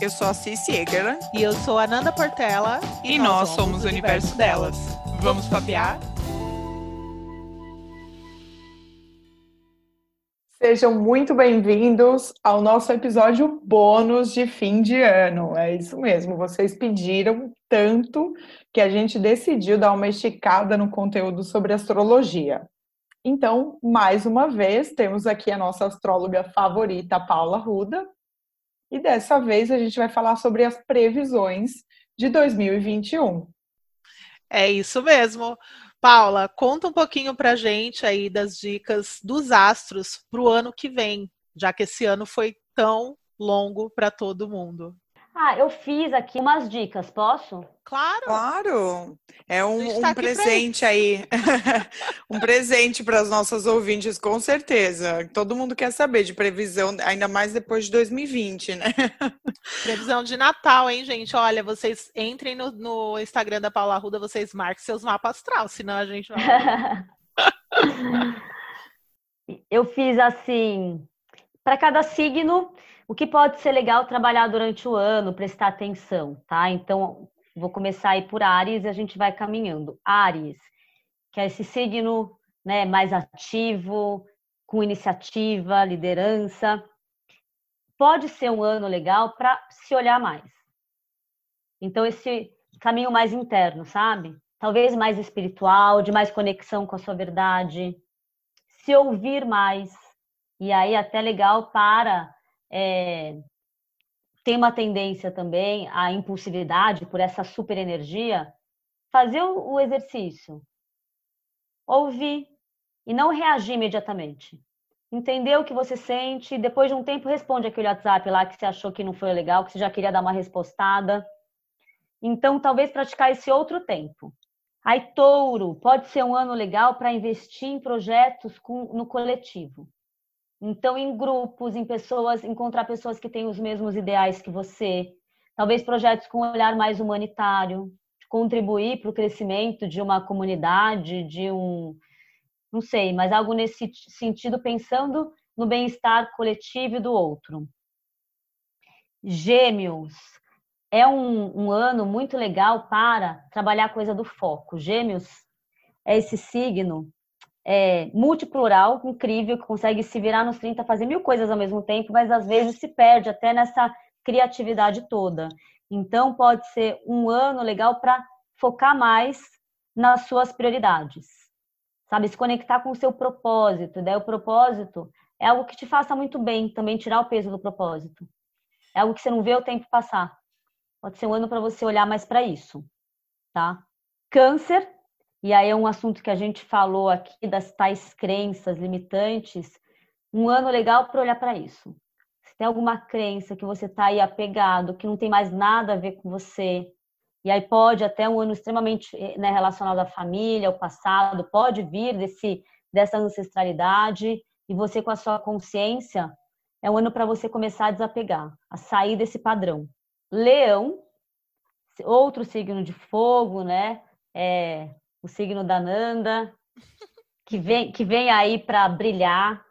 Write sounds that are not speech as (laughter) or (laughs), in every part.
Eu sou a Cici Egerland. E eu sou a Nanda Portela. E, e nós, nós, somos o universo delas. delas. Vamos papear? Sejam muito bem-vindos ao nosso episódio bônus de fim de ano. É isso mesmo, vocês pediram tanto que a gente decidiu dar uma esticada no conteúdo sobre astrologia. Então, mais uma vez, temos aqui a nossa astróloga favorita, Paula Ruda, e dessa vez a gente vai falar sobre as previsões de 2021. É isso mesmo. Paula, conta um pouquinho para gente aí das dicas dos astros para o ano que vem, já que esse ano foi tão longo para todo mundo. Ah, eu fiz aqui umas dicas, posso? Claro. Claro. É um, tá (laughs) um presente aí. um presente para as nossas ouvintes, com certeza. Todo mundo quer saber de previsão, ainda mais depois de 2020, né? (laughs) Previsão de Natal, hein, gente? Olha, vocês entrem no, no Instagram da Paula Ruda, vocês marquem seus mapas astral, senão a gente vai. (laughs) eu fiz assim, para cada signo o que pode ser legal trabalhar durante o ano, prestar atenção, tá? Então, vou começar aí por Ares e a gente vai caminhando. Ares, que é esse signo né, mais ativo, com iniciativa, liderança. Pode ser um ano legal para se olhar mais. Então, esse caminho mais interno, sabe? Talvez mais espiritual, de mais conexão com a sua verdade, se ouvir mais. E aí, até legal para é, tem uma tendência também à impulsividade por essa super energia, fazer o, exercício, ouvir e não reagir imediatamente. Entender o que você sente, depois de um tempo responde aquele WhatsApp lá que você achou que não foi legal, que você já queria dar uma respostada. Então, talvez praticar esse outro tempo. Aí, touro, pode ser um ano legal para investir em projetos com, no coletivo. Então, em grupos, em pessoas, encontrar pessoas que têm os mesmos ideais que você. Talvez projetos com um olhar mais humanitário, contribuir para o crescimento de uma comunidade, de um. Não sei, mas algo nesse sentido, pensando no bem-estar coletivo do outro. Gêmeos. É um, um ano muito legal para trabalhar a coisa do foco. Gêmeos é esse signo é, multiplural, incrível, que consegue se virar nos 30, fazer mil coisas ao mesmo tempo, mas às vezes se perde até nessa criatividade toda. Então, pode ser um ano legal para focar mais nas suas prioridades, sabe? Se conectar com o seu propósito. Daí, o propósito é algo que te faça muito bem, também tirar o peso do propósito. É algo que você não vê o tempo passar. Pode ser um ano para você olhar mais para isso, tá? Câncer e aí é um assunto que a gente falou aqui das tais crenças limitantes, um ano legal para olhar para isso. Se tem alguma crença que você está aí apegado, que não tem mais nada a ver com você, e aí pode até um ano extremamente né, relacionado à família, ao passado, pode vir desse dessa ancestralidade, e você com a sua consciência, é um ano para você começar a desapegar, a sair desse padrão. Leão, outro signo de fogo, né? É, o signo da Nanda, que vem, que vem aí para brilhar,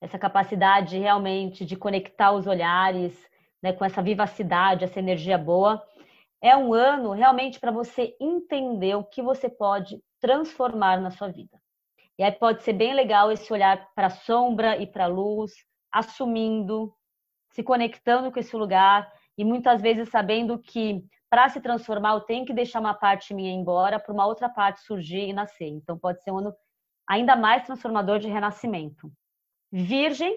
essa capacidade realmente de conectar os olhares, né, com essa vivacidade, essa energia boa. É um ano realmente para você entender o que você pode transformar na sua vida. E aí pode ser bem legal esse olhar para a sombra e para a luz, assumindo, se conectando com esse lugar e muitas vezes sabendo que para se transformar, eu tenho que deixar uma parte minha embora para uma outra parte surgir e nascer. Então, pode ser um ano ainda mais transformador de renascimento. Virgem,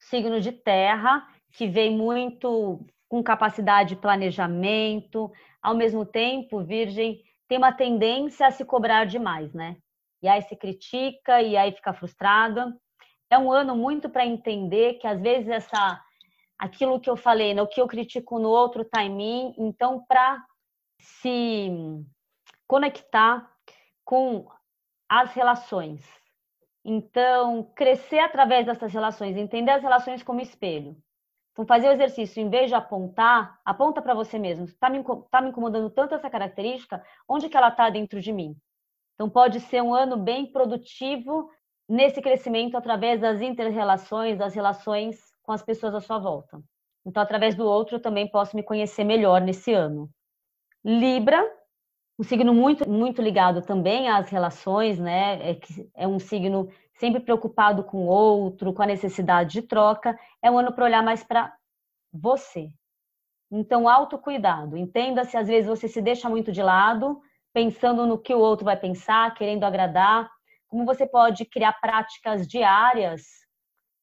signo de terra, que vem muito com capacidade de planejamento, ao mesmo tempo, Virgem tem uma tendência a se cobrar demais, né? E aí se critica e aí fica frustrada. É um ano muito para entender que às vezes essa aquilo que eu falei, né? o que eu critico no outro está em mim. Então, para se conectar com as relações. Então, crescer através dessas relações, entender as relações como espelho. Então, fazer o exercício, em vez de apontar, aponta para você mesmo. Está me, tá me incomodando tanto essa característica? Onde que ela está dentro de mim? Então, pode ser um ano bem produtivo nesse crescimento através das interrelações, das relações com as pessoas à sua volta. Então, através do outro, eu também posso me conhecer melhor nesse ano. Libra, um signo muito, muito ligado também às relações, né? É, é um signo sempre preocupado com o outro, com a necessidade de troca. É um ano para olhar mais para você. Então, autocuidado. Entenda se às vezes você se deixa muito de lado, pensando no que o outro vai pensar, querendo agradar. Como você pode criar práticas diárias,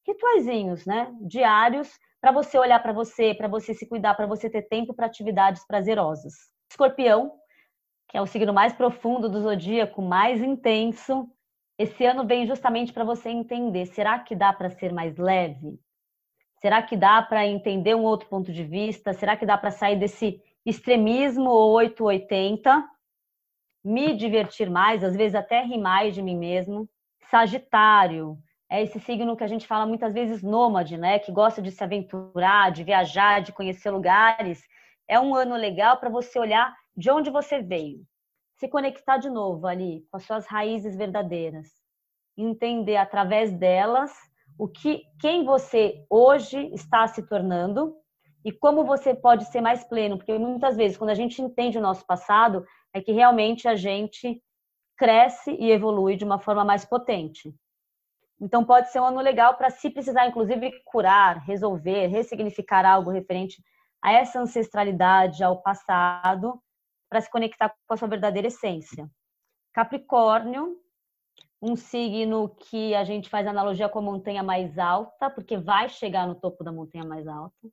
rituaizinhos, né? Diários, para você olhar para você, para você se cuidar, para você ter tempo para atividades prazerosas. Escorpião, que é o signo mais profundo do zodíaco, mais intenso, esse ano vem justamente para você entender: será que dá para ser mais leve? Será que dá para entender um outro ponto de vista? Será que dá para sair desse extremismo 880? Me divertir mais, às vezes até rir mais de mim mesmo. Sagitário, é esse signo que a gente fala muitas vezes nômade, né? Que gosta de se aventurar, de viajar, de conhecer lugares. É um ano legal para você olhar de onde você veio, se conectar de novo ali com as suas raízes verdadeiras, entender através delas o que quem você hoje está se tornando e como você pode ser mais pleno, porque muitas vezes quando a gente entende o nosso passado é que realmente a gente cresce e evolui de uma forma mais potente. Então pode ser um ano legal para se precisar inclusive curar, resolver, ressignificar algo referente a essa ancestralidade, ao passado, para se conectar com a sua verdadeira essência. Capricórnio, um signo que a gente faz analogia com a montanha mais alta, porque vai chegar no topo da montanha mais alta.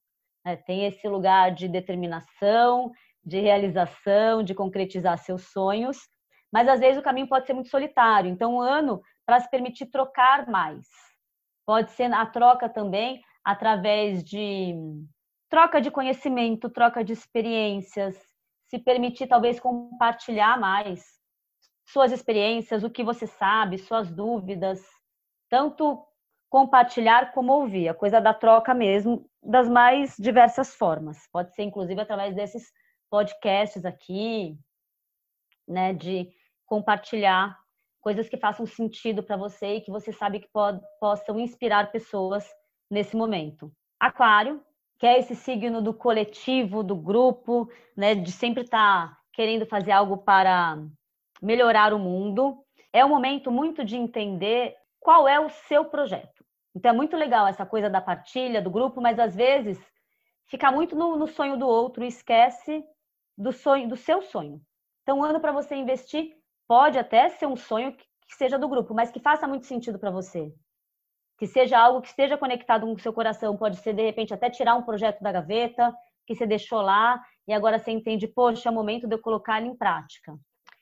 É, tem esse lugar de determinação, de realização, de concretizar seus sonhos, mas às vezes o caminho pode ser muito solitário. Então, um ano para se permitir trocar mais. Pode ser a troca também através de troca de conhecimento, troca de experiências, se permitir talvez compartilhar mais suas experiências, o que você sabe, suas dúvidas, tanto compartilhar como ouvir, a coisa da troca mesmo, das mais diversas formas. Pode ser inclusive através desses podcasts aqui, né, de compartilhar coisas que façam sentido para você e que você sabe que pod, possam inspirar pessoas nesse momento. Aquário, que é esse signo do coletivo, do grupo, né, de sempre estar tá querendo fazer algo para melhorar o mundo. É um momento muito de entender qual é o seu projeto. Então é muito legal essa coisa da partilha, do grupo, mas às vezes fica muito no, no sonho do outro e esquece do sonho, do seu sonho. Então, um ano para você investir pode até ser um sonho que seja do grupo, mas que faça muito sentido para você que seja algo que esteja conectado com o seu coração. Pode ser, de repente, até tirar um projeto da gaveta que você deixou lá e agora você entende, poxa, é o momento de eu colocar ele em prática.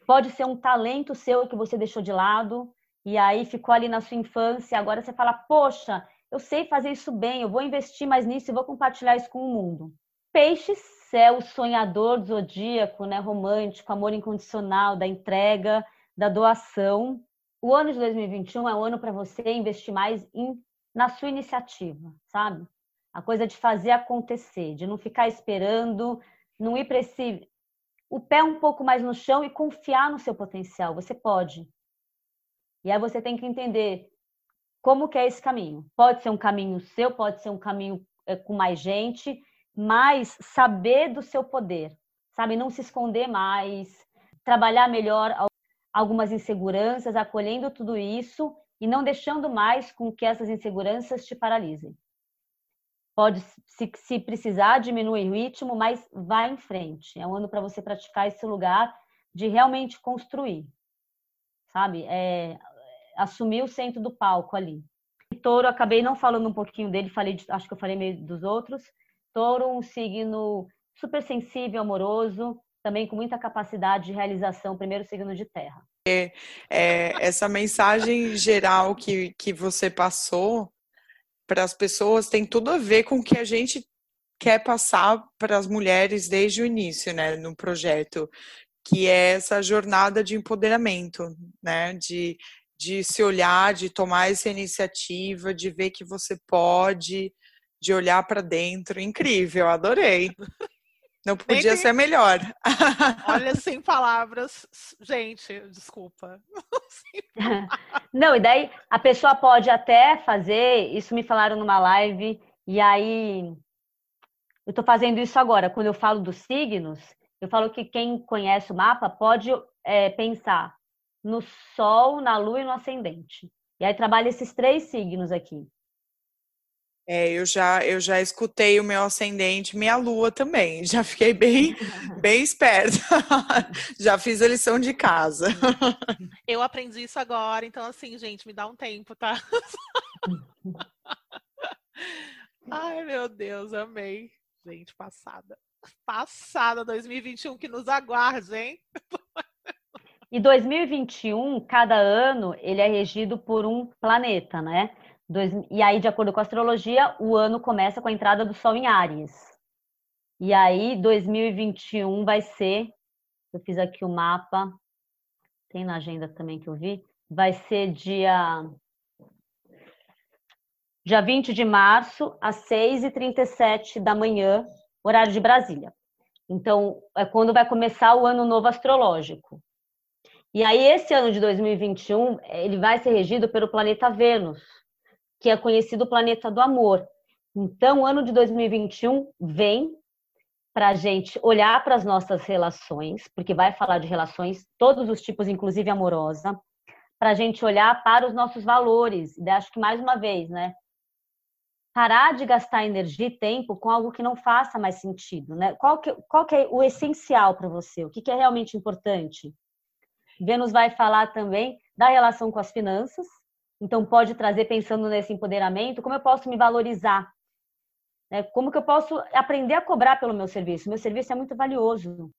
Pode ser um talento seu que você deixou de lado e aí ficou ali na sua infância. Agora você fala, poxa, eu sei fazer isso bem, eu vou investir mais nisso e vou compartilhar isso com o mundo. Peixes é o sonhador do zodíaco, né, romântico, amor incondicional, da entrega, da doação. O ano de 2021 é o ano para você investir mais em, na sua iniciativa, sabe? A coisa de fazer acontecer, de não ficar esperando, não ir para esse. O pé um pouco mais no chão e confiar no seu potencial. Você pode. E aí você tem que entender como que é esse caminho. Pode ser um caminho seu, pode ser um caminho é, com mais gente, mas saber do seu poder, sabe? Não se esconder mais, trabalhar melhor algumas inseguranças, acolhendo tudo isso e não deixando mais com que essas inseguranças te paralisem. Pode, se, se precisar, diminuir o ritmo, mas vá em frente. É um ano para você praticar esse lugar de realmente construir, sabe? É, assumir o centro do palco ali. Touro, acabei não falando um pouquinho dele, falei acho que eu falei meio dos outros. Touro, um signo super sensível, amoroso, também com muita capacidade de realização, primeiro signo de terra. É, é, essa mensagem geral que, que você passou para as pessoas tem tudo a ver com o que a gente quer passar para as mulheres desde o início, né, no projeto, que é essa jornada de empoderamento, né, de, de se olhar, de tomar essa iniciativa, de ver que você pode, de olhar para dentro. Incrível, adorei. Não podia Nem ser melhor. (laughs) Olha, sem palavras. Gente, desculpa. (laughs) Não, e daí a pessoa pode até fazer, isso me falaram numa live, e aí eu estou fazendo isso agora. Quando eu falo dos signos, eu falo que quem conhece o mapa pode é, pensar no Sol, na Lua e no Ascendente. E aí trabalha esses três signos aqui. É, eu já, eu já escutei o meu ascendente, minha lua também. Já fiquei bem, (laughs) bem esperta. (laughs) já fiz a lição de casa. Eu aprendi isso agora, então assim, gente, me dá um tempo, tá? (laughs) Ai, meu Deus, amei. Gente, passada. Passada 2021 que nos aguarde, hein? E 2021, cada ano, ele é regido por um planeta, né? Dois, e aí, de acordo com a astrologia, o ano começa com a entrada do Sol em Áries. E aí, 2021 vai ser. Eu fiz aqui o mapa, tem na agenda também que eu vi. Vai ser dia. Dia 20 de março, às 6h37 da manhã, horário de Brasília. Então, é quando vai começar o ano novo astrológico. E aí, esse ano de 2021, ele vai ser regido pelo planeta Vênus que é conhecido planeta do amor. Então, o ano de 2021 vem para a gente olhar para as nossas relações, porque vai falar de relações, todos os tipos, inclusive amorosa, para a gente olhar para os nossos valores. E acho que, mais uma vez, né? Parar de gastar energia e tempo com algo que não faça mais sentido, né? Qual que, qual que é o essencial para você? O que, que é realmente importante? Vênus vai falar também da relação com as finanças, então, pode trazer, pensando nesse empoderamento, como eu posso me valorizar? Né? Como que eu posso aprender a cobrar pelo meu serviço? Meu serviço é muito valioso.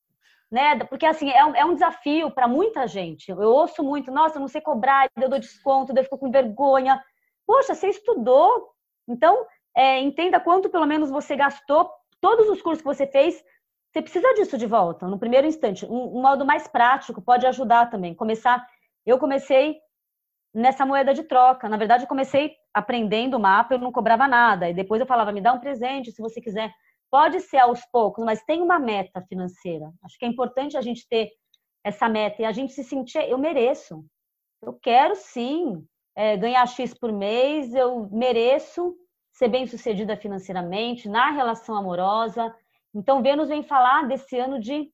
Né? Porque, assim, é um, é um desafio para muita gente. Eu ouço muito, nossa, eu não sei cobrar, eu dou desconto, eu fico com vergonha. Poxa, você estudou, então é, entenda quanto pelo menos você gastou, todos os cursos que você fez, você precisa disso de volta, no primeiro instante. Um, um modo mais prático pode ajudar também. Começar, eu comecei nessa moeda de troca. Na verdade, eu comecei aprendendo o mapa, eu não cobrava nada. E depois eu falava, me dá um presente se você quiser. Pode ser aos poucos, mas tem uma meta financeira. Acho que é importante a gente ter essa meta e a gente se sentir, eu mereço. Eu quero sim é, ganhar X por mês, eu mereço ser bem sucedida financeiramente, na relação amorosa. Então, Vênus vem falar desse ano de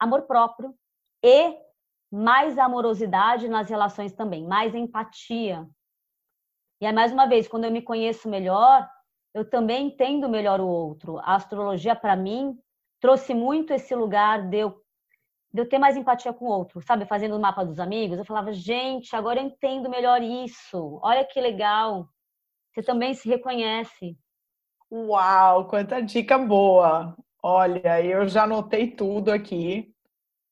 amor próprio e mais amorosidade nas relações também, mais empatia. E aí, mais uma vez, quando eu me conheço melhor, eu também entendo melhor o outro. A astrologia, para mim, trouxe muito esse lugar de eu, de eu ter mais empatia com o outro, sabe? Fazendo o mapa dos amigos, eu falava, gente, agora eu entendo melhor isso. Olha que legal. Você também se reconhece. Uau, quanta dica boa! Olha, eu já anotei tudo aqui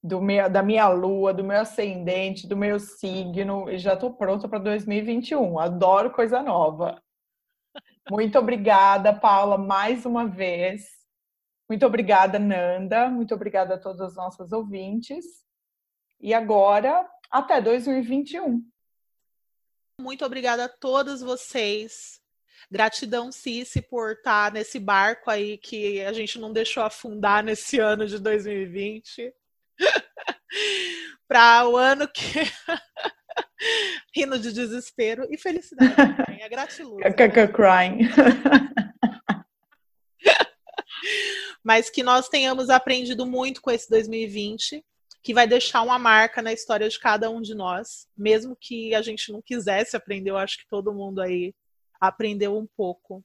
do meu, da minha lua, do meu ascendente, do meu signo, e já estou pronta para 2021. Adoro coisa nova. Muito obrigada, Paula, mais uma vez. Muito obrigada, Nanda. Muito obrigada a todos os nossos ouvintes. E agora, até 2021. Muito obrigada a todos vocês. Gratidão, Cici, por estar nesse barco aí que a gente não deixou afundar nesse ano de 2020. (laughs) para o ano que. (laughs) Rindo de desespero e felicidade também. É gratiluz. Né? crying. (laughs) Mas que nós tenhamos aprendido muito com esse 2020, que vai deixar uma marca na história de cada um de nós, mesmo que a gente não quisesse aprender, eu acho que todo mundo aí aprendeu um pouco.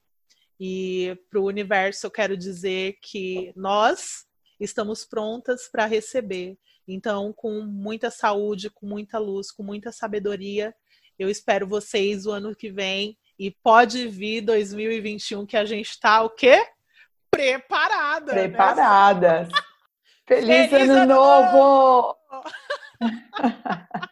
E para o universo eu quero dizer que nós estamos prontas para receber. Então, com muita saúde, com muita luz, com muita sabedoria, eu espero vocês o ano que vem. E pode vir 2021 que a gente está o quê? Preparada. Né? Preparadas. Né? (laughs) Feliz, Feliz, ano, ano novo! novo! (laughs)